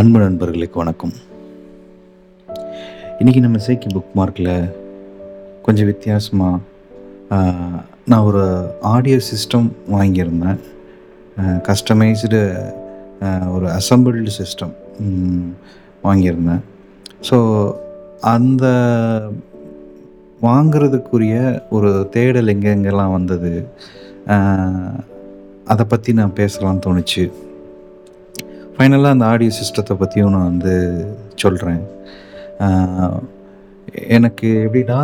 அன்பு நண்பர்களுக்கு வணக்கம். இன்றைக்கி நம்ம சேக்கி புக் மார்க்கில் கொஞ்சம் வித்தியாசமாக நான் ஒரு ஆடியோ சிஸ்டம் வாங்கியிருந்தேன். கஸ்டமைஸ்டு ஒரு அசம்பிள்டு சிஸ்டம் வாங்கியிருந்தேன். ஸோ அந்த வாங்கிறதுக்குரிய ஒரு தேடல் எங்கெங்கெல்லாம் வந்தது அதை பற்றி நான் பேசலாம்னு தோணுச்சு. ஃபைனலாக அந்த ஆடியோ சிஸ்டத்தை பற்றியும் நான் வந்து சொல்கிறேன் எனக்கு எப்படின்னா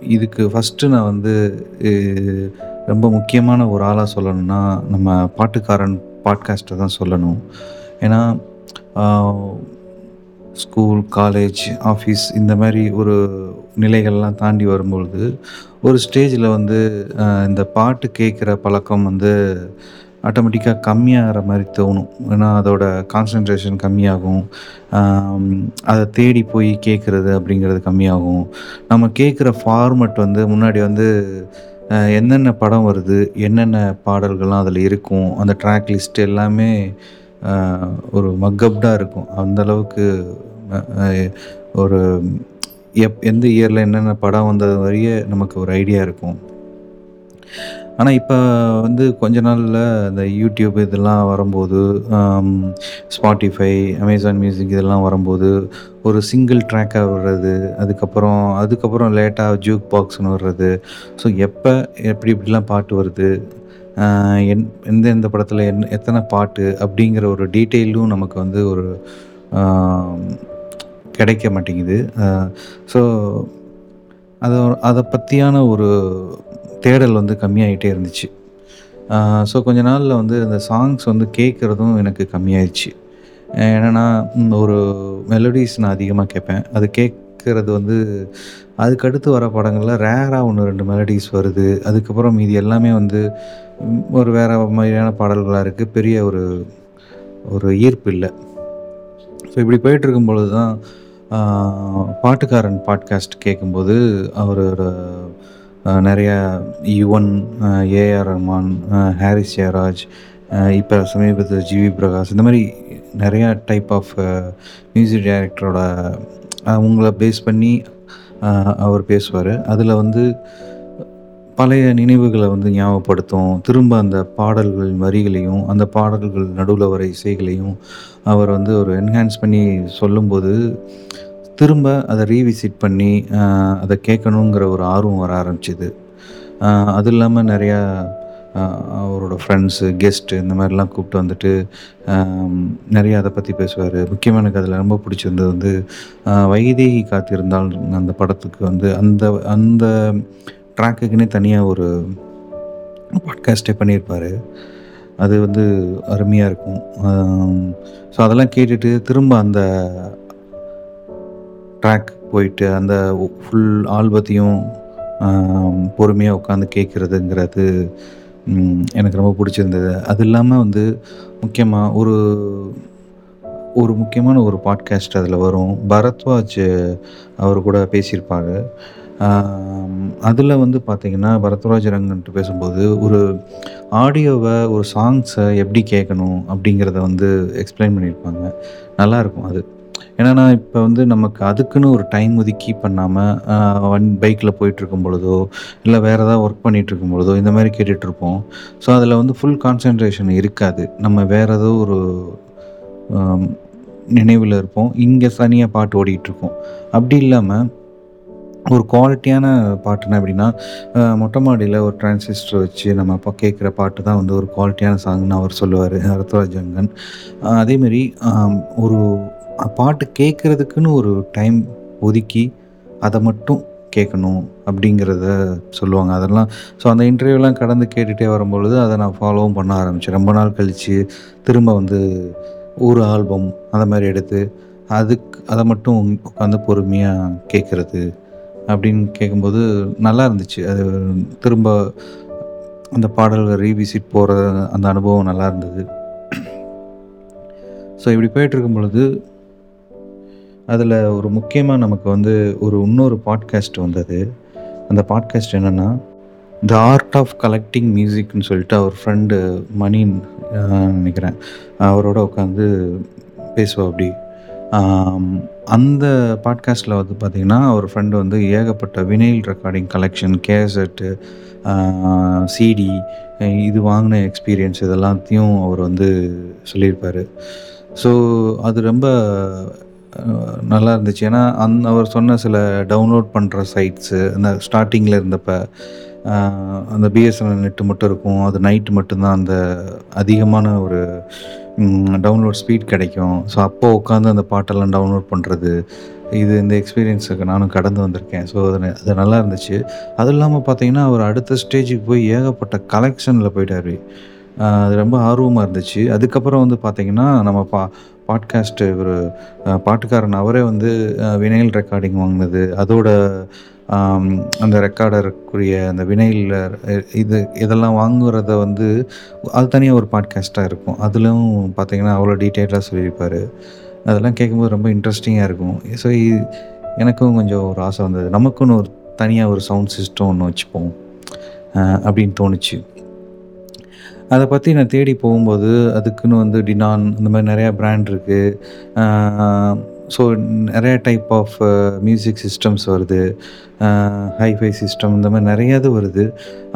இதுக்கு ஃபஸ்ட்டு நான் வந்து ரொம்ப முக்கியமான ஒரு ஆளாக சொல்லணும்னா நம்ம பாட்டுக்காரன் பாட்காஸ்ட்டை தான் சொல்லணும். ஏன்னா ஸ்கூல் காலேஜ் ஆஃபீஸ் இந்த மாதிரி ஒரு நிலைகள்லாம் தாண்டி வரும்பொழுது ஒரு ஸ்டேஜில் வந்து இந்த பாட்டு கேட்குற பழக்கம் வந்து ஆட்டோமேட்டிக்காக கம்மியாகிற மாதிரி தோணும். ஏன்னா அதோட கான்சன்ட்ரேஷன் கம்மியாகும். அதை தேடி போய் கேட்குறது அப்படிங்கிறது கம்மியாகும். நம்ம கேட்குற ஃபார்மட் வந்து முன்னாடி வந்து என்னென்ன படம் வருது என்னென்ன பாடல்கள்லாம் அதில் இருக்கும் அந்த ட்ராக் லிஸ்ட் எல்லாமே ஒரு மக்கப்டாக இருக்கும். அந்தளவுக்கு ஒரு எப் எந்த இயரில் என்னென்ன படம் வந்தது வரைய நமக்கு ஒரு ஐடியா இருக்கும். ஆனால் இப்போ வந்து கொஞ்ச நாளில் இந்த யூடியூப் இதெல்லாம் வரும்போது ஸ்பாட்டிஃபை அமேசான் மியூசிக் இதெல்லாம் வரும்போது ஒரு சிங்கிள் ட்ராக்காக வர்றது அதுக்கப்புறம் அதுக்கப்புறம் லேட்டாக ஜூக் பாக்ஸ்னு வர்றது ஸோ எப்போ எப்படி இப்படிலாம் பாட்டு வருது? என் எந்த எந்த படத்தில் என் எத்தனை பாட்டு அப்படிங்கிற ஒரு டீட்டெயிலும் நமக்கு வந்து ஒரு கிடைக்க மாட்டேங்குது. ஸோ அதை அதை பற்றியான ஒரு தேடல் வந்து கம்மியாகிட்டே இருந்துச்சு. ஸோ கொஞ்ச நாளில் வந்து அந்த சாங்ஸ் வந்து கேட்குறதும் எனக்கு கம்மியாயிடுச்சு ஏன்னா ஒரு மெலடிஸ் நான் அதிகமாக கேட்பேன் அது கேட்குறது வந்து அதுக்கடுத்து வர படங்களில் ரேராக ஒன்று ரெண்டு மெலடிஸ் வருது. அதுக்கப்புறம் மீதி எல்லாமே வந்து ஒரு வேறு மாதிரியான பாடல்களாக இருக்குது பெரிய ஒரு ஒரு ஈர்ப்பு இல்லை. ஸோ இப்படி போயிட்டுருக்கும் பொழுது தான் பாட்டுக்காரன் பாட்காஸ்ட் கேட்கும்போது அவரோட நிறையா யுவன் ஏஆர் ரஹ்மான் ஹாரிஸ் ஜெயராஜ் இப்போ சமீபத்தில் ஜிவி பிரகாஷ் இந்த மாதிரி நிறையா டைப் ஆஃப் மியூசிக் டைரக்டரோட அவங்கள பேஸ் பண்ணி அவர் பேசுவார். அதில் வந்து பழைய நினைவுகளை வந்து ஞாபகப்படுத்தும். திரும்ப அந்த பாடல்கள் வரிகளையும் அந்த பாடல்கள் நடுவில் வர இசைகளையும் அவர் வந்து ஒரு என்ஹான்ஸ் பண்ணி சொல்லும்போது திரும்ப அதை ரீவிசிட் பண்ணி அதை கேட்கணுங்கிற ஒரு ஆர்வம் வர ஆரம்பிச்சிது. அது இல்லாமல் நிறையா அவரோட ஃப்ரெண்ட்ஸு கெஸ்ட்டு இந்த மாதிரிலாம் கூப்பிட்டு வந்துட்டு நிறையா நிறைய அதை பற்றி பேசுவார். முக்கியமாக எனக்கு அதில் ரொம்ப பிடிச்சிருந்தது வந்து வைதேகி காத்திருந்தால் அந்த படத்துக்கு வந்து அந்த அந்த ட்ராக்குக்குன்னே தனியாக ஒரு பாட்காஸ்டே பண்ணியிருப்பார். அது வந்து அருமையாக இருக்கும். ஸோ அதெல்லாம் கேட்டுட்டு திரும்ப அந்த ட்ராக் போயிட்டு அந்த ஃபுல் ஆல்பத்தையும் பொறுமையாக உட்காந்து கேட்குறதுங்கிறது எனக்கு ரொம்ப பிடிச்சிருந்தது. அது இல்லாமல் வந்து முக்கியமாக ஒரு ஒரு முக்கியமான ஒரு பாட்காஸ்ட் அதில் வரும். பரத்வாஜ் அவர் கூட பேசியிருப்பாரு. அதில் வந்து பார்த்திங்கன்னா பரத்வராஜ் ரங்கன்ட்டு பேசும்போது ஒரு ஆடியோவை ஒரு சாங்ஸை எப்படி கேட்கணும் அப்படிங்கிறத வந்து எக்ஸ்பிளைன் பண்ணியிருப்பாங்க. நல்லாயிருக்கும் அது. ஏன்னா இப்போ வந்து நமக்கு அதுக்குன்னு ஒரு டைம் ஒதுக்கி பண்ணாமல் வன் பைக்கில் போயிட்டுருக்கும் பொழுதோ இல்லை வேறு ஏதாவது ஒர்க் பண்ணிகிட்ருக்கும் பொழுதோ இந்த மாதிரி கேட்டுட்ருப்போம் ஸோ அதில் வந்து ஃபுல் கான்சன்ட்ரேஷன் இருக்காது. நம்ம வேறு ஏதோ ஒரு நினைவில் இருப்போம். இங்கே தனியாக பாட்டு ஓடிட்டுருக்கோம். அப்படி இல்லாமல் ஒரு குவாலிட்டியான பாட்டுனா எப்படின்னா மொட்டை மாடியில் ஒரு டிரான்சிஸ்டர் வச்சு நம்ம அப்போ கேட்குற பாட்டு தான் வந்து ஒரு குவாலிட்டியான சாங்னு அவர் சொல்லுவார். ரத்வராஜங்கன் அதேமாரி ஒரு பாட்டு கேட்குறதுக்குன்னு ஒரு டைம் ஒதுக்கி அதை மட்டும் கேட்கணும் அப்படிங்கிறத சொல்லுவாங்க. அதெல்லாம் ஸோ அந்த இன்டர்வியூலாம் கடந்து கேட்டுகிட்டே வரும்பொழுது அதை நான் ஃபாலோவும் பண்ண ஆரம்பித்தேன் ரொம்ப நாள் கழித்து திரும்ப வந்து ஒரு ஆல்பம் அந்த மாதிரி எடுத்து அதுக்கு அதை மட்டும் உட்காந்து பொறுமையாக கேட்குறது அப்படின்னு கேட்கும்போது நல்லா இருந்துச்சு. அது திரும்ப அந்த பாடல்கள் ரீவிசிட் போகிற அந்த அனுபவம் நல்லா இருந்தது. ஸோ இப்படி போயிட்டு இருக்கும் பொழுது அதில் ஒரு முக்கியமாக நமக்கு வந்து ஒரு இன்னொரு பாட்காஸ்ட் வந்தது. அந்த பாட்காஸ்ட் என்னென்னா த ஆர்ட் ஆஃப் கலெக்டிங் மியூசிக்னு சொல்லிட்டு அவர் ஃப்ரெண்டு மணின்னு நினைக்கிறேன். அவரோட உட்காந்து பேசுவோம் அப்படி. அந்த பாட்காஸ்ட்டில் வந்து பார்த்தீங்கன்னா, அவர் ஃப்ரெண்டு வந்து ஏகப்பட்ட vinyl recording collection, cassette, CD இது வாங்கின எக்ஸ்பீரியன்ஸ் இதெல்லாத்தையும் அவர் வந்து சொல்லியிருப்பார். ஸோ, அது ரொம்ப நல்லா இருந்துச்சு. ஏன்னா, அந் அவர் சொன்ன சில டவுன்லோட் பண்ணுற சைட்ஸு அந்த ஸ்டார்டிங்கில் இருந்தப்போ அந்த பிஎஸ்என்எல் நெட்டு மட்டும் இருக்கும். அது நைட்டு மட்டும்தான் அந்த அதிகமான ஒரு டவுன்லோட் ஸ்பீட் கிடைக்கும். ஸோ, அப்போ உட்காந்து அந்த பாட்டெல்லாம் டவுன்லோட் பண்ணுறது இது இந்த எக்ஸ்பீரியன்ஸுக்கு நானும் கடந்து வந்திருக்கேன். ஸோ, அது அது நல்லா இருந்துச்சு. அதுவும் இல்லாமல் பார்த்தீங்கன்னா, அவர் அடுத்த ஸ்டேஜுக்கு போய் ஏகப்பட்ட கலெக்ஷனில் போயிட்டார் அது ரொம்ப ஆர்வமாக இருந்துச்சு. அதுக்கப்புறம் வந்து பார்த்திங்கன்னா நம்ம பா பாட்காஸ்ட்டு ஒரு பாட்டுக்காரன் அவரே வந்து வினைல் ரெக்கார்டிங் வாங்கினது, அதோட அந்த ரெக்கார்டருக்குரிய அந்த வினைல்ல இது இதெல்லாம் வாங்குறத வந்து அது தனியாக ஒரு பாட்காஸ்ட்டாக இருக்கும். அதிலும் பார்த்திங்கன்னா அவ்வளோ டீட்டெயிலாக சொல்லியிருப்பார் அதெல்லாம் கேட்கும்போது ரொம்ப இன்ட்ரெஸ்டிங்காக இருக்கும். ஸோ, இ எனக்கும் கொஞ்சம் ஒரு ஆசை வந்தது. நமக்குன்னு ஒரு தனியாக ஒரு சவுண்ட் சிஸ்டம் ஒன்று வச்சுப்போம். அப்படின்னு தோணுச்சு. அதை பற்றி நான் தேடி போகும்போது, அதுக்குன்னு வந்து டினான் இந்த மாதிரி நிறையா ப்ராண்ட் இருக்குது ஸோ, நிறையா டைப் ஆஃப் மியூசிக் சிஸ்டம்ஸ் வருது. ஹைஃபை சிஸ்டம் இந்த மாதிரி நெறைய இது வருது.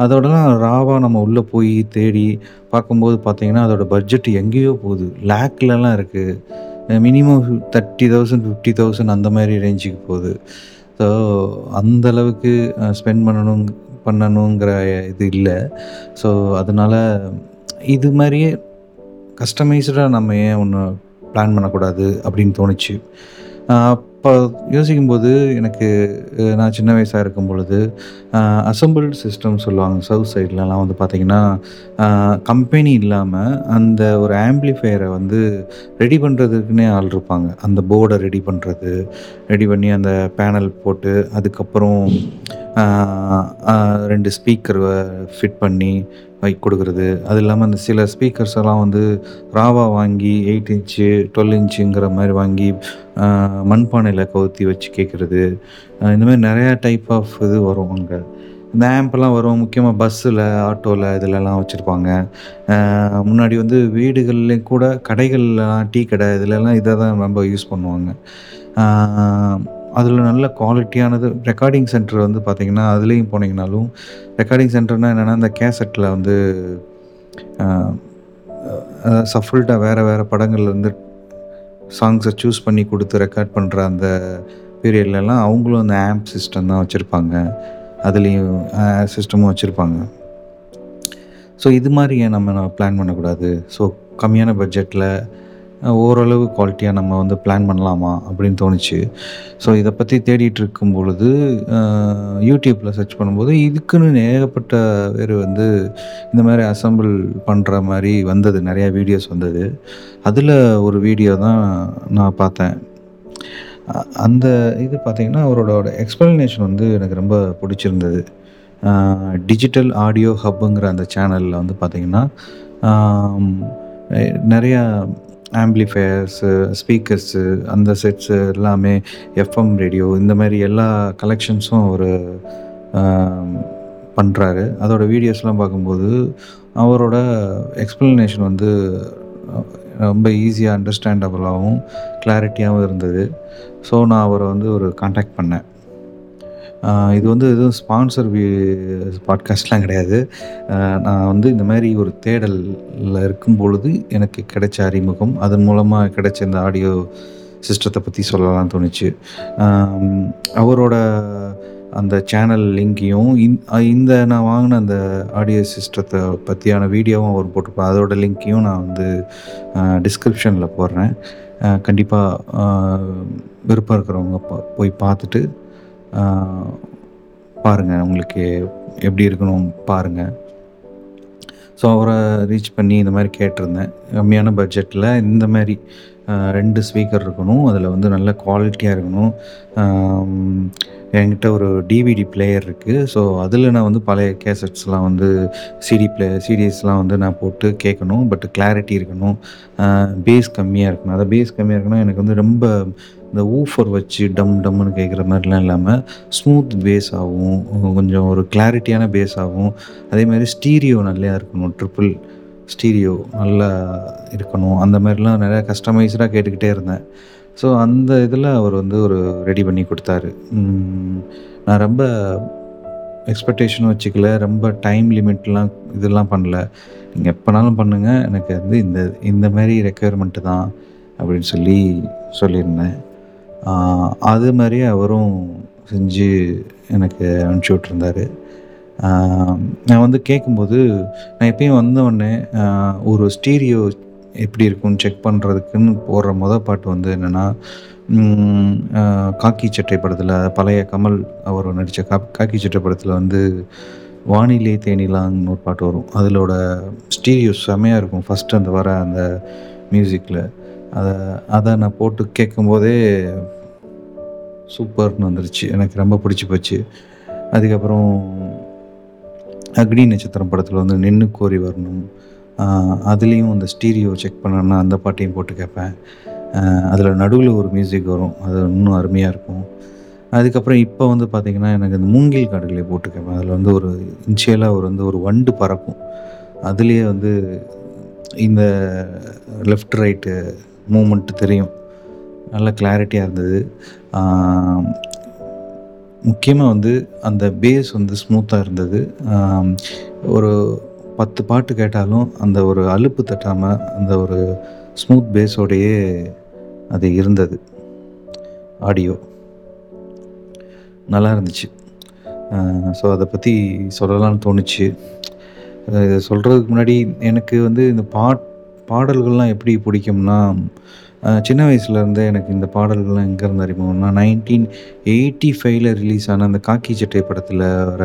அதோடலாம் ராவா நம்ம உள்ளே போய் தேடி பார்க்கும்போது பார்த்திங்கன்னா அதோட பட்ஜெட் எங்கேயோ போகுது. லேக்லலாம் இருக்குது மினிமம் 30,000 50,000 அந்த மாதிரி ரேஞ்சுக்கு போகுது. ஸோ, அந்தளவுக்கு ஸ்பெண்ட் பண்ணணும் பண்ணணுங்கிற இது இல்லை ஸோ, அதனால் இது மாதிரியே கஸ்டமைஸ்டாக நம்ம ஏன் ஒன்று பிளான் பண்ணக்கூடாது அப்படின்னு தோணுச்சு. இப்போ யோசிக்கும்போது எனக்கு நான் சின்ன வயசாக இருக்கும் பொழுது, அசம்பிள் சிஸ்டம் சொல்லுவாங்க. சவுத் சைட்லலாம் வந்து பார்த்திங்கன்னா கம்பெனி இல்லாமல் அந்த ஒரு ஆம்பிளிஃபையரை வந்து ரெடி பண்ணுறதுக்குன்னே ஆள் இருப்பாங்க. அந்த போர்டை ரெடி பண்ணுறது ரெடி பண்ணி அந்த பேனல் போட்டு, அதுக்கப்புறம் ரெண்டு ஸ்பீக்கர் ஃபிட் பண்ணி பைக் கொடுக்குறது அது இல்லாமல் அந்த சில ஸ்பீக்கர்ஸ் எல்லாம் வந்து ராவா வாங்கி எயிட் இன்ச்சு, 12 இன்ச்சுங்கிற மாதிரி வாங்கி மண்பானையில் கவுத்தி வச்சு கேட்குறது இந்தமாதிரி இந்த டைப் ஆஃப் இது வரும் அங்கே இந்த ஆம்ப்லாம் வரும். முக்கியமாக பஸ்ஸில் ஆட்டோவில் இதிலலாம் வச்சுருப்பாங்க முன்னாடி வந்து வீடுகள்லேயும் கூட கடைகள்லாம் டீ கடை இதிலலாம் இதை தான் ரொம்ப யூஸ் பண்ணுவாங்க. அதில் நல்ல குவாலிட்டியானது ரெக்கார்டிங் சென்டர் வந்து பார்த்திங்கன்னா அதுலேயும் போனீங்கனாலும், ரெக்கார்டிங் சென்டர்னால் என்னென்னா இந்த கேசட்டில் வந்து சஃபல்ட்டாக வேறு வேறு படங்கள்லேருந்து சாங்ஸை சூஸ் பண்ணி கொடுத்து ரெக்கார்ட் பண்ணுற அந்த பீரியட்லலாம் அவங்களும் அந்த ஆம்ப் சிஸ்டம் தான் வச்சுருப்பாங்க அதுலேயும் சிஸ்டமும் வச்சுருப்பாங்க ஸோ, இது மாதிரி ஏன் நம்ம பிளான் பண்ணக்கூடாது? ஸோ, கம்மியான பட்ஜெட்டில் ஓரளவு குவாலிட்டியாக நம்ம வந்து பிளான் பண்ணலாமா? அப்படின்னு தோணுச்சு. ஸோ, இதை பற்றி தேடிட்டு இருக்கும் பொழுது, யூடியூப்பில் சர்ச் பண்ணும்போது, இதுக்குன்னு ஏகப்பட்ட பேர் வந்து இந்த மாதிரி அசெம்பிள் பண்ணுற மாதிரி வந்தது. நிறையா வீடியோஸ் வந்தது. அதில் ஒரு வீடியோ தான் நான் பார்த்தேன். அந்த இது பார்த்திங்கன்னா அவரோட எக்ஸ்பிளனேஷன் வந்து எனக்கு ரொம்ப பிடிச்சிருந்தது டிஜிட்டல் ஆடியோ ஹப்புங்கிற அந்த சேனலில் வந்து பார்த்திங்கன்னா நிறையா ஆம்பிளிஃபயர்ஸு ஸ்பீக்கர்ஸு uh, uh, அந்த செட்ஸு uh, எல்லாமே எஃப்எம் ரேடியோ இந்த மாதிரி எல்லா கலெக்ஷன்ஸும் அவர் பண்ணுறாரு அதோட வீடியோஸ்லாம் பார்க்கும்போது, அவரோட எக்ஸ்ப்ளனேஷன் வந்து ரொம்ப ஈஸியாக அண்டர்ஸ்டாண்டபுளாகவும் கிளாரிட்டியாகவும் இருந்தது. ஸோ, நான் அவரை வந்து ஒரு காண்டாக்ட் பண்ணேன். இது வந்து எதுவும் ஸ்பான்சர் பாட்காஸ்ட்லாம் கிடையாது. நான் வந்து இந்த மாதிரி ஒரு இருக்கும் பொழுது எனக்கு கிடைச்ச அறிமுகம். அதன் மூலமாக கிடைச்ச இந்த ஆடியோ சிஸ்டத்தை பற்றி சொல்லலாம்னு தோணுச்சு. அவரோட அந்த சேனல் லிங்கையும், இந் இந்த நான் வாங்கின அந்த ஆடியோ சிஸ்டத்தை பற்றியான வீடியோவும் அவர் போட்டிருப்பார். அதோட லிங்கையும் நான் வந்து டிஸ்கிரிப்ஷனில் போடுறேன். கண்டிப்பாக விருப்பம் இருக்கிறவங்க போய் பார்த்துட்டு, பாருங்கள் உங்களுக்கு எப்படி இருக்கணும் பாருங்கள் ஸோ, அவரை ரீச் பண்ணி இந்த மாதிரி கேட்டிருந்தேன். கம்மியான பட்ஜெட்டில் இந்த மாதிரி ரெண்டு ஸ்பீக்கர் இருக்கணும். அதில் வந்து நல்ல குவாலிட்டியாக இருக்கணும். என்கிட்ட ஒரு டிவிடி பிளேயர் இருக்குது ஸோ, அதில் நான் வந்து பழைய கேசெட்ஸ்லாம் வந்து சிடி பிளே சிடிஎஸ்லாம் வந்து நான் போட்டு கேட்கணும். பட் கிளாரிட்டி இருக்கணும். பேஸ் கம்மியாக இருக்கணும். அதை பேஸ் கம்மியாக இருக்கணும். எனக்கு வந்து ரொம்ப இந்த ஊஃபர் வச்சு டம் டம்முன்னு கேட்குற மாதிரிலாம் இல்லாமல் ஸ்மூத் பேஸாவும், கொஞ்சம் ஒரு கிளாரிட்டியான பேஸாகவும் அதே மாதிரி ஸ்டீரியோ நல்லா இருக்கணும். ட்ரிபிள் ஸ்டீரியோ நல்லா இருக்கணும் அந்த மாதிரிலாம் நிறையா கஸ்டமைஸ்டாக கேட்டுக்கிட்டே இருந்தேன். ஸோ அந்த இதில் அவர் வந்து ஒரு ரெடி பண்ணி கொடுத்தாரு. நான் ரொம்ப எக்ஸ்பெக்டேஷனும் வச்சுக்கல ரொம்ப டைம் லிமிட்லாம் இதெல்லாம் பண்ணல. நீங்கள் எப்போனாலும் பண்ணுங்கள் எனக்கு வந்து இந்த இந்த மாதிரி ரெக்குயர்மெண்ட்டு தான் அப்படின்னு சொல்லி சொல்லியிருந்தேன். அது மாதிரி அவரும் செஞ்சு எனக்கு அனுப்பிச்சி விட்ருந்தாரு நான் வந்து கேட்கும்போது நான் எப்பயும் வந்த உடனே ஒரு ஸ்டீரியோ எப்படி இருக்கும்னு செக் பண்ணுறதுக்குன்னு போடுற மொதல் பாட்டு வந்து என்னென்னா காக்கி சட்டை படத்தில் பழைய கமல் அவர் நடித்த கா காக்கி சட்டை படத்தில் வந்து வானிலை தேனிலாங்கன்னு ஒரு பாட்டு வரும். அதிலோட ஸ்டீரியோ செமையாக இருக்கும். ஃபஸ்ட்டு அந்த வர அந்த மியூசிக்கில் அதை அதை நான் போட்டு கேட்கும்போதே சூப்பர்னு வந்துருச்சு. எனக்கு ரொம்ப பிடிச்சி போச்சு. அதுக்கப்புறம் அக்னி நட்சத்திரம் படத்தில் வந்து நின்று கோரி வரணும். அதுலேயும் அந்த ஸ்டீரியோ செக் பண்ணேன்னா அந்த பாட்டையும் போட்டு கேட்பேன். அதில் நடுவில் ஒரு மியூசிக் வரும். அது இன்னும் அருமையாக இருக்கும். அதுக்கப்புறம் இப்போ வந்து பார்த்திங்கன்னா எனக்கு இந்த மூங்கில் காடுகளை போட்டு கேட்பேன். அதில் வந்து ஒரு இன்ஷியலாக ஒரு வந்து ஒரு வண்டு பறக்கும். அதுலேயே வந்து இந்த லெஃப்ட் ரைட்டு மூமெண்ட்டு தெரியும். நல்ல கிளாரிட்டியாக இருந்தது. முக்கியமாக வந்து அந்த பேஸ் வந்து ஸ்மூத்தாக இருந்தது. ஒரு பத்து பாட்டு கேட்டாலும் அந்த ஒரு அலுப்பு தட்டாமல் அந்த ஒரு ஸ்மூத் பேஸோடையே அது இருந்தது. ஆடியோ நல்லா இருந்துச்சு. ஸோ அதை பற்றி சொல்லலாம்னு தோணுச்சு. இதை சொல்கிறதுக்கு முன்னாடி எனக்கு வந்து இந்த பாட் பாடல்கள்லாம் எப்படி பிடிக்கும்னா சின்ன வயசுலேருந்தே எனக்கு இந்த பாடல்கள்லாம் எங்கேருந்து அறிமுகம்னா நைன்டீன் எயிட்டி ஃபைவ்ல ரிலீஸ் ஆன அந்த காக்கி சட்டை படத்தில் வர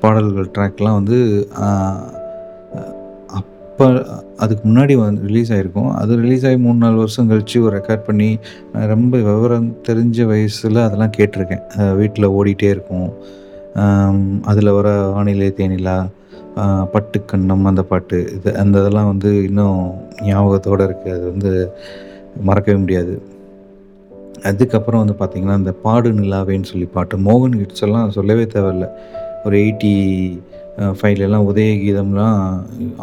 பாடல்கள் ட்ராக்லாம் வந்து அப்போ அதுக்கு முன்னாடி வந்து ரிலீஸ் ஆகிருக்கும் அது ரிலீஸ் ஆகி மூணு நாலு வருஷம் கழித்து ஒரு ரெக்கார்ட் பண்ணி ரொம்ப விவரம் தெரிஞ்ச வயசில் அதெல்லாம் கேட்டிருக்கேன். வீட்டில் ஓடிட்டே இருக்கும். அதில் வர வானிலை தேனிலா பட்டுக்கண்ணம் அந்த பாட்டு இது அந்த இதெல்லாம் வந்து இன்னும் ஞாபகத்தோடு இருக்குது அது வந்து மறக்கவே முடியாது. அதுக்கப்புறம் வந்து பார்த்திங்கன்னா இந்த பாடு நிலாவேன்னு சொல்லி பாட்டு மோகன் கிட்ஸ் எல்லாம் சொல்லவே தேவையில்ல. ஒரு எயிட்டி ஃபைவ்லலாம் உதயகீதம்லாம்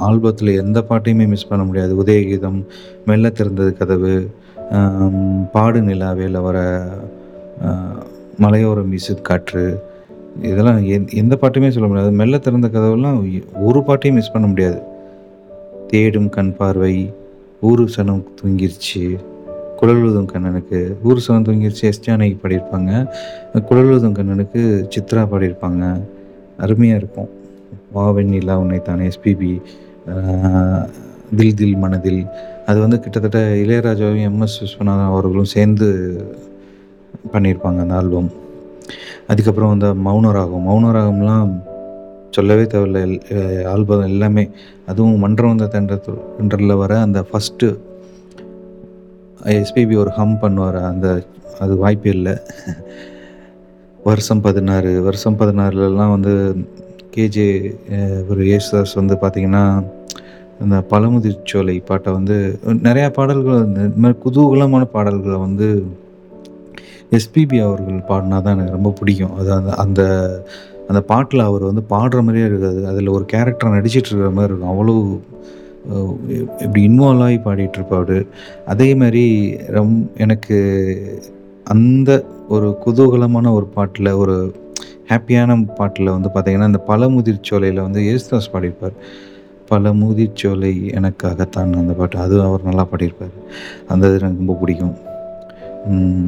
ஆல்பத்தில் எந்த பாட்டையுமே மிஸ் பண்ண முடியாது. உதயகீதம் மெல்ல திறந்தது கதவு பாடு நிலாவேல வர மலையோரம் வீசு காற்று இதெல்லாம் எந் எந்த பாட்டுமே சொல்ல முடியாது. மெல்ல திறந்த கதவுலாம் ஒரு பாட்டையும் மிஸ் பண்ண முடியாது. தேடும் கண் பார்வை ஊரு சனம் தூங்கிருச்சு. குழலுதும் கண்ணனுக்கு ஊர் சனம் தூங்கிருச்சு எஸ் பாடியிருப்பாங்க. குழலுதும் கண்ணனுக்கு சித்ரா பாடியிருப்பாங்க. அருமையாக இருக்கும். வாவெண் நிலா உன்னை தானே எஸ்பிபி தில் தில் மனதில். அது வந்து கிட்டத்தட்ட இளையராஜாவும் எம்எஸ் விஸ்வநாதன் அவர்களும் சேர்ந்து பண்ணியிருப்பாங்க அந்த ஆல்பம். அதுக்கப்புறம் அந்த மௌனராகம். மௌனராகம்லாம் சொல்லவே தேவையில்ல. ஆல்பம் எல்லாமே. அதுவும் மன்றம் வந்த தென்றல் வர அந்த ஃபஸ்ட்டு எஸ்பிபி ஒரு ஹம் பண்ணுவார். அந்த அது வாய்ப்பு இல்லை. வருஷம் பதினாறு. வருஷம் பதினாறுலலாம் வந்து கேஜே ஒரு ஏசுதாஸ் வந்து பார்த்திங்கன்னா அந்த பழமுதிர்ச்சோலை பாட்டை வந்து நிறையா பாடல்கள் வந்து இந்த மாதிரி குதூகலமான பாடல்களை வந்து எஸ்பிபி அவர்கள் பாடினா தான் எனக்கு ரொம்ப பிடிக்கும். அது அந்த அந்த அந்த பாட்டில் அவர் வந்து பாடுற மாதிரியே இருக்காது. அதில் ஒரு கேரக்டர் நடிச்சிட்டு இருக்கிற மாதிரி இருக்கும். அவ்வளோ இப்படி இன்வால்வ் ஆகி பாடிட்டு இருப்பாரு. அதே மாதிரி ரொம் எனக்கு அந்த ஒரு குதூகலமான ஒரு பாட்டில் ஒரு ஹாப்பியான பாட்டில் வந்து பார்த்திங்கன்னா இந்த பழமுதிர் சோலையில் வந்து ஏசுதாஸ் பாடியிருப்பார். பழமுதிர் சோலை எனக்காகத்தான் அந்த பாட்டு. அதுவும் அவர் நல்லா பாடியிருப்பார். அந்த இது எனக்கு ரொம்ப பிடிக்கும்.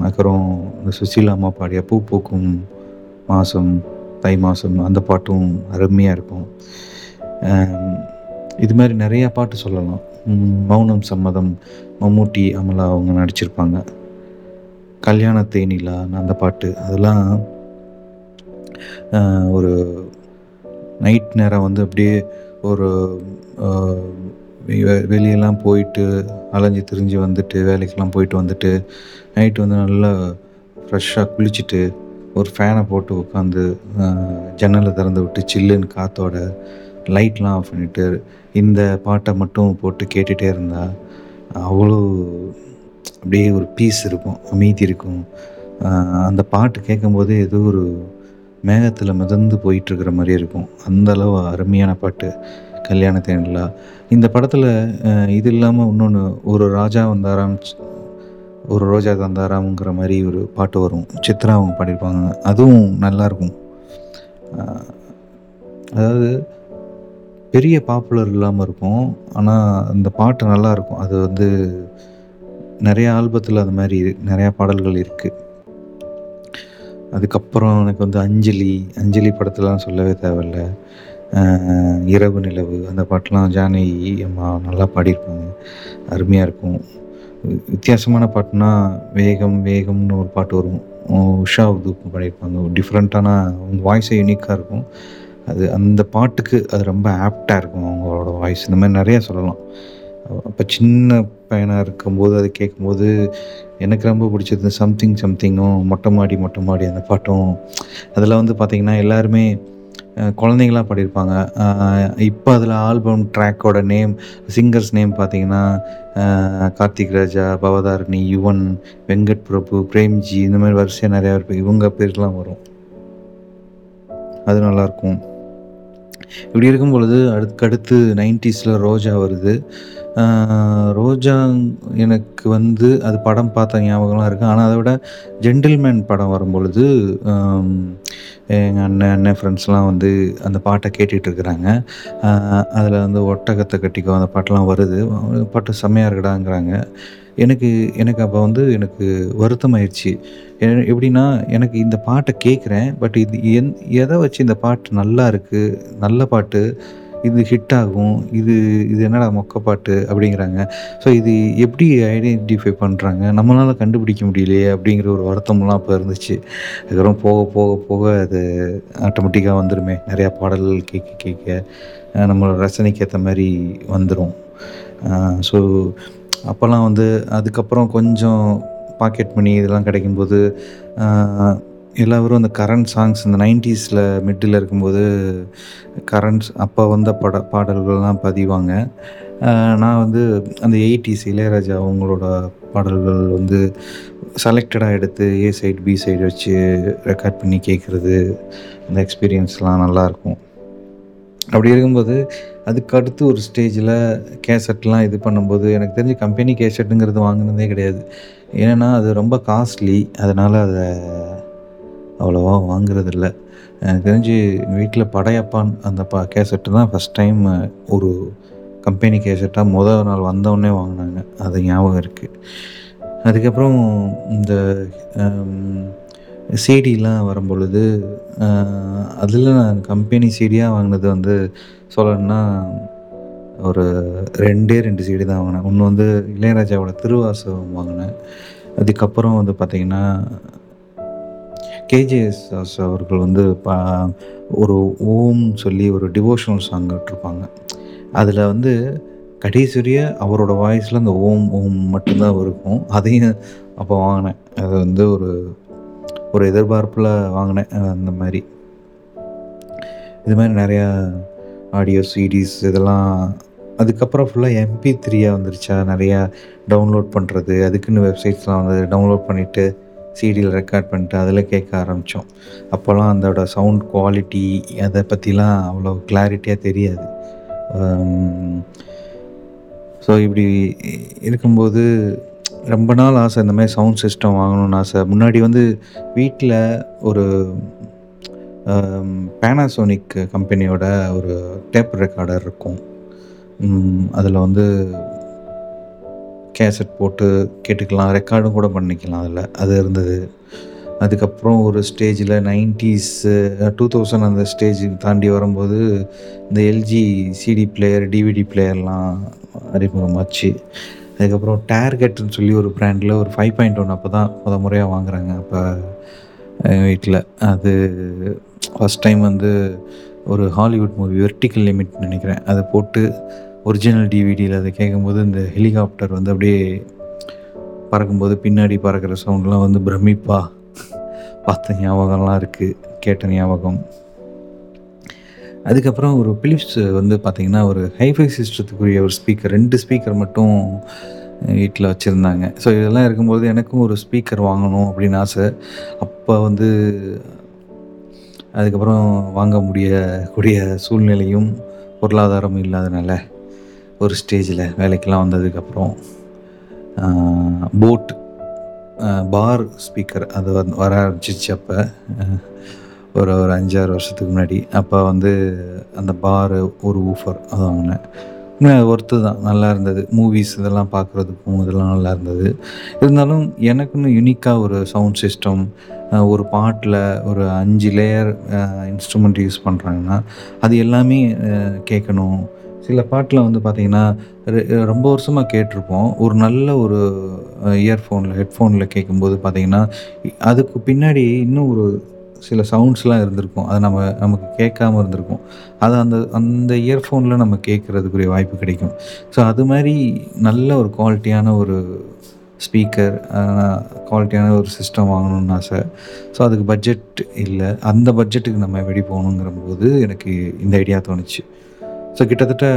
அப்புறம் இந்த சுசீலா அம்மா பாடிய பூ பூக்கும் மாதம் தை மாதம் அந்த பாட்டும் அருமையாக இருக்கும். இது மாதிரி நிறையா பாட்டு சொல்லலாம். மௌனம் சம்மதம் மம்மூட்டி அமலா அவங்க நடிச்சிருப்பாங்க. கல்யாண தேனிலா அந்த பாட்டு அதெல்லாம் ஒரு நைட் நேரம் வந்து அப்படியே ஒரு வெளியெல்லாம் போயிட்டு அலைஞ்சு திரிஞ்சு வந்துட்டு வேலைக்கெல்லாம் போயிட்டு வந்துட்டு நைட்டு வந்து நல்லா ஃப்ரெஷ்ஷாக குளிச்சுட்டு ஒரு ஃபேனை போட்டு உட்காந்து ஜன்னலை திறந்து விட்டு சில்லுன்னு காற்றோட லைட்லாம் ஆஃப் பண்ணிவிட்டு இந்த பாட்டை மட்டும் போட்டு கேட்டுகிட்டே இருந்தால் அவ்வளோ அப்படியே ஒரு பீஸ் இருக்கும் அமைதி இருக்கும். அந்த பாட்டு கேட்கும்போது ஏதோ ஒரு மேகத்தில் மிதந்து போயிட்டுருக்கிற மாதிரி இருக்கும். அந்த அளவு அருமையான பாட்டு. கல்யாண தேனிலா இந்த படத்தில் இது இல்லாமல் இன்னொன்று ஒரு ராஜா வந்தாராம் ஒரு ரோஜா தந்தாராம்ங்கிற மாதிரி ஒரு பாட்டு வரும். சித்ரா அவங்க பாடியிருப்பாங்க. அதுவும் நல்லாயிருக்கும். அதாவது பெரிய பாப்புலர் இல்லாமல் இருக்கும். ஆனால் அந்த பாட்டு நல்லாயிருக்கும். அது வந்து நிறைய ஆல்பத்தில் அது மாதிரி நிறையா பாடல்கள் இருக்குது அதுக்கப்புறம் எனக்கு வந்து அஞ்சலி அஞ்சலி படத்துலலாம் சொல்லவே தேவையில்ல. இரவு நிலவு அந்த பாட்டெலாம் ஜானகி அம்மா நல்லா பாடியிருப்பாங்க. அருமையாக இருக்கும். வித்தியாசமான பாட்டுனா வேகம் வேகம்னு ஒரு பாட்டு வரும். உஷா உதுப்பு பாடியிருப்பாங்க. டிஃப்ரெண்ட்டான அவங்க வாய்ஸே யூனிக்காக இருக்கும். அது அந்த பாட்டுக்கு அது ரொம்ப ஆப்டாக இருக்கும் அவங்களோட வாய்ஸ் இந்த மாதிரி நிறையா சொல்லலாம். அப்போ சின்ன பையனாக இருக்கும்போது அது கேட்கும்போது எனக்கு ரொம்ப பிடிச்சது சம்திங் சம்திங்கும் மொட்டை மாடி மொட்டை மாடி அந்த பாட்டும். அதில் வந்து பார்த்திங்கன்னா எல்லாருமே குழந்தைங்களாம் பாடியிருப்பாங்க. இப்போ அதில் ஆல்பம் ட்ராக்கோட நேம் சிங்கர்ஸ் நேம் பார்த்தீங்கன்னா கார்த்திக் ராஜா பவதாரணி யுவன் வெங்கட் பிரபு பிரேம்ஜி இந்த மாதிரி வரிசையாக நிறையா இருப்பாங்க இவங்க பேர்லாம் வரும். அது நல்லாயிருக்கும். இப்படி இருக்கும் பொழுது அடுத்தடுத்து நைன்டிஸில் ரோஜா வருது. ரோஜா எனக்கு வந்து அது படம் பார்த்த ஞாபகம்லாம் இருக்குது ஆனால் அதை விட ஜென்டில்மேன் படம் வரும்பொழுது எங்கள் அண்ணன் அண்ணன் ஃப்ரெண்ட்ஸ்லாம் வந்து அந்த பாட்டை கேட்டுட்டு இருக்கிறாங்க. அதில் வந்து ஒட்டகத்தை கட்டிக்கோ அந்த பாட்டெலாம் வருது. பாட்டு செம்மையாக இருக்கடாங்கிறாங்க. எனக்கு எனக்கு அப்போ வந்து எனக்கு வருத்தமாயிடுச்சு எ- எப்படின்னா எனக்கு இந்த பாட்டை கேட்குறேன் பட் இது எந் எதை வச்சு இந்த பாட்டு நல்லா இருக்குது நல்ல பாட்டு இது ஹிட் ஆகும் இது இது என்னடா மொக்க பாட்டு அப்படிங்கிறாங்க. ஸோ இது எப்படி ஐடென்டிஃபை பண்ணுறாங்க நம்மளால் கண்டுபிடிக்க முடியலையே அப்படிங்கிற ஒரு வருத்தம்லாம் அப்போ இருந்துச்சு. அதுக்கப்புறம் போக போக போக அது ஆட்டோமேட்டிக்காக வந்துடுமே நிறையா பாடல்கள் கேட்க கேட்க நம்மளோட ரசனைக்கு ஏற்ற மாதிரி வந்துடும் ஸோ அப்போல்லாம் வந்து அதுக்கப்புறம் கொஞ்சம் பாக்கெட் மணி இதெல்லாம் கிடைக்கும்போது எல்லாரும் அந்த கரண்ட் சாங்ஸ் இந்த நைன்டிஸில் மிட்டில் இருக்கும்போது கரண்ட்ஸ் அப்போ வந்த பட பாடல்கள்லாம் பதிவாங்க. நான் வந்து அந்த எயிட்டிஸ் இளையராஜா அவங்களோட பாடல்கள் வந்து செலக்டடாக எடுத்து ஏ சைடு பி சைடு வச்சு ரெக்கார்ட் பண்ணி கேட்குறது அந்த எக்ஸ்பீரியன்ஸ்லாம் நல்லாயிருக்கும் அப்படி இருக்கும்போது அதுக்கு அடுத்து ஒரு ஸ்டேஜில் கேசட்லாம் இது பண்ணும்போது எனக்கு தெரிஞ்சு கம்பெனி கேசட்டுங்கிறது வாங்கினதே கிடையாது. ஏன்னா அது ரொம்ப காஸ்ட்லி அதனால் அதை அவ்வளோவா வாங்குறதில்ல. எனக்கு தெரிஞ்சு வீட்டில் படையப்பான் அந்த ப கேசட்டு தான் ஃபஸ்ட் டைம் ஒரு கம்பெனி கேசட்டாக முதல் நாள் வந்தவுடனே வாங்கினாங்க. அது ஞாபகம் இருக்குது அதுக்கப்புறம் இந்த சிடிலாம் வரும்பொழுது அதில் நான் கம்பெனி சிடியாக வாங்கினது வந்து சொல்லணும்னா ஒரு ரெண்டே ரெண்டு சிடி தான் வாங்கினேன். ஒன்று வந்து இளையராஜாவோட திருவாசகம் வாங்கினேன். அதுக்கப்புறம் வந்து பார்த்திங்கன்னா கேஜேஎஸ் தாஸ் அவர்கள் வந்து பா ஒரு ஓம் சொல்லி ஒரு டிவோஷனல் சாங் விட்டுருப்பாங்க அதில் வந்து கடைசி வரைய அவரோட வாய்ஸில் அந்த ஓம் ஓம் மட்டும்தான் இருக்கும். அதையும் அப்போ வாங்கினேன். அது வந்து ஒரு ஒரு எதிர்பார்ப்பில் வாங்கினேன். அந்த மாதிரி. இது மாதிரி நிறையா ஆடியோ சிடிஸ் இதெல்லாம் அதுக்கப்புறம் ஃபுல்லாக எம்பி த்ரீயாக வந்துருச்சா. நிறையா டவுன்லோட் பண்ணுறது அதுக்குன்னு வெப்சைட்ஸ்லாம் வந்து டவுன்லோட் பண்ணிவிட்டு சீடியில் ரெக்கார்ட் பண்ணிட்டு அதில் கேட்க ஆரம்பித்தோம். அப்போல்லாம் அதோட சவுண்ட் குவாலிட்டி அதை பற்றிலாம் அவ்வளோ கிளாரிட்டியாக தெரியாது. ஸோ இப்படி இருக்கும்போது ரொம்ப நாள் ஆசை இந்த மாதிரி சவுண்ட் சிஸ்டம் வாங்கணும்னு ஆசை. முன்னாடி வந்து வீட்டில் ஒரு பேனாசோனிக் கம்பெனியோட ஒரு டேப் ரெக்கார்டர் இருக்கும். அதில் வந்து கேசட் போட்டு கேட்டுக்கலாம் ரெக்கார்டும் கூட பண்ணிக்கலாம் அதில். அது இருந்தது. அதுக்கப்புறம் ஒரு ஸ்டேஜில் நைன்ட்டீஸு டூ தௌசண்ட் அந்த ஸ்டேஜ் தாண்டி வரும்போது இந்த எல்ஜி சிடி பிளேயர் டிவிடி பிளேயர்லாம் அறிமுகமாச்சு. அதுக்கப்புறம் டேர்கெட்னு சொல்லி ஒரு ப்ராண்டில் ஒரு ஃபைவ் பாயிண்ட் ஒன் அப்போ தான் முத முறையாக வாங்குறாங்க அப்போ எங்கள் வீட்டில். அது ஃபஸ்ட் டைம் வந்து ஒரு ஹாலிவுட் மூவி வெர்டிக்கல் லிமிட் நினைக்கிறேன். அதை போட்டு ஒரிஜினல் டிவிடியில் அதை கேட்கும்போது இந்த ஹெலிகாப்டர் வந்து அப்படியே பறக்கும்போது பின்னாடி பறக்கிற சவுண்ட்லாம் வந்து பிரமிப்பா. பார்த்த ஞாபகம்லாம் இருக்குது கேட்ட ஞாபகம். அதுக்கப்புறம் ஒரு பிலிப்ஸ் வந்து பார்த்திங்கன்னா ஒரு ஹைஃபை சிஸ்டத்துக்குரிய ஒரு ஸ்பீக்கர் ரெண்டு ஸ்பீக்கர் மட்டும் வீட்டில் வச்சுருந்தாங்க. ஸோ இதெல்லாம் இருக்கும்போது எனக்கும் ஒரு ஸ்பீக்கர் வாங்கணும் அப்படின்னு ஆசை. அப்போ வந்து அதுக்கப்புறம் வாங்க முடியக்கூடிய சூழ்நிலையும் பொருளாதாரமும் இல்லாதனால ஒரு ஸ்டேஜில் வேலைக்கெல்லாம் வந்ததுக்கப்புறம் போட் பார் ஸ்பீக்கர் அது வந்து வர ஆரம்பிச்சிச்சு அப்போ. ஒரு ஒரு அஞ்சாறு வருஷத்துக்கு முன்னாடி. அப்போ வந்து அந்த பாரு ஒரு ஊஃபர் அது வாங்கினேன். ஒர்த்து தான். நல்லா இருந்தது. மூவிஸ் இதெல்லாம் பார்க்குறதுக்கும் இதெல்லாம் நல்லா இருந்தது. இருந்தாலும் எனக்குன்னு யுனிக்காக ஒரு சவுண்ட் சிஸ்டம் ஒரு பாட்டில் ஒரு அஞ்சு லேயர் இன்ஸ்ட்ருமெண்ட் யூஸ் பண்ணுறாங்கன்னா அது எல்லாமே கேட்கணும். சில பாட்டில் வந்து பார்த்திங்கன்னா ரொம்ப வருஷமாக கேட்டிருப்போம். ஒரு நல்ல ஒரு இயர்ஃபோனில் ஹெட்ஃபோனில் கேட்கும்போது பார்த்திங்கன்னா அதுக்கு பின்னாடி இன்னும் ஒரு சில சவுண்ட்ஸ்லாம் இருந்திருக்கும். அது நம்ம நமக்கு கேட்காம இருந்திருக்கும். அது அந்த அந்த இயர்ஃபோனில் நம்ம கேட்குறதுக்குரிய வாய்ப்பு கிடைக்கும். ஸோ அது மாதிரி நல்ல ஒரு குவாலிட்டியான ஒரு ஸ்பீக்கர் குவாலிட்டியான ஒரு சிஸ்டம் வாங்கணும்னு ஆசை. ஸோ அதுக்கு பட்ஜெட் இல்லை. அந்த பட்ஜெட்டுக்கு நம்ம எப்படி போகணுங்கிற போது எனக்கு இந்த ஐடியா தோணுச்சு. ஸோ கிட்டத்தட்ட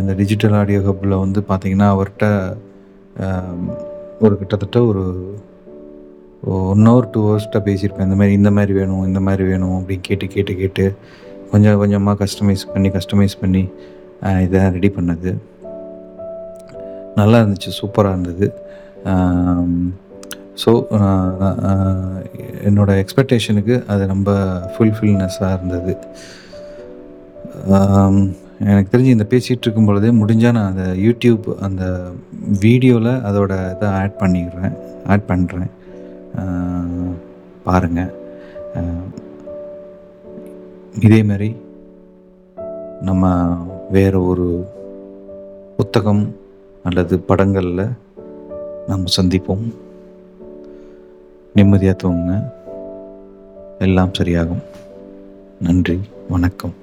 இந்த டிஜிட்டல் ஆடியோ ஹப்பில் வந்து பார்த்திங்கன்னா அவர்கிட்ட ஒரு கிட்டத்தட்ட ஒரு ஒன் ஹவர் டூ ஹவர்ஸ்கிட்ட பேசியிருப்பேன். இந்த மாதிரி இந்த மாதிரி வேணும் இந்த மாதிரி வேணும் அப்படின்னு கேட்டு கேட்டு கேட்டு கொஞ்சம் கொஞ்சமாக கஸ்டமைஸ் பண்ணி கஸ்டமைஸ் பண்ணி இதை ரெடி பண்ணது. நல்லா இருந்துச்சு சூப்பராக இருந்தது. ஸோ என்னோடய எக்ஸ்பெக்டேஷனுக்கு அது ரொம்ப ஃபுல்ஃபில்னஸாக இருந்தது. எனக்கு தெரிஞ்சு இந்த பேசிகிட்டு இருக்கும் பொழுதே முடிஞ்சால் நான் அந்த யூடியூப் அந்த வீடியோவில் அதோட இதை ஆட் பண்ணிடுறேன் ஆட் பண்ணுறேன் பாருங்கள் இதே மாதிரி நம்ம வேறு ஒரு புத்தகம் அல்லது படங்களில் நம்ம சந்திப்போம். நிம்மதியாக தூங்குங்க. எல்லாம் சரியாகும். நன்றி. வணக்கம்.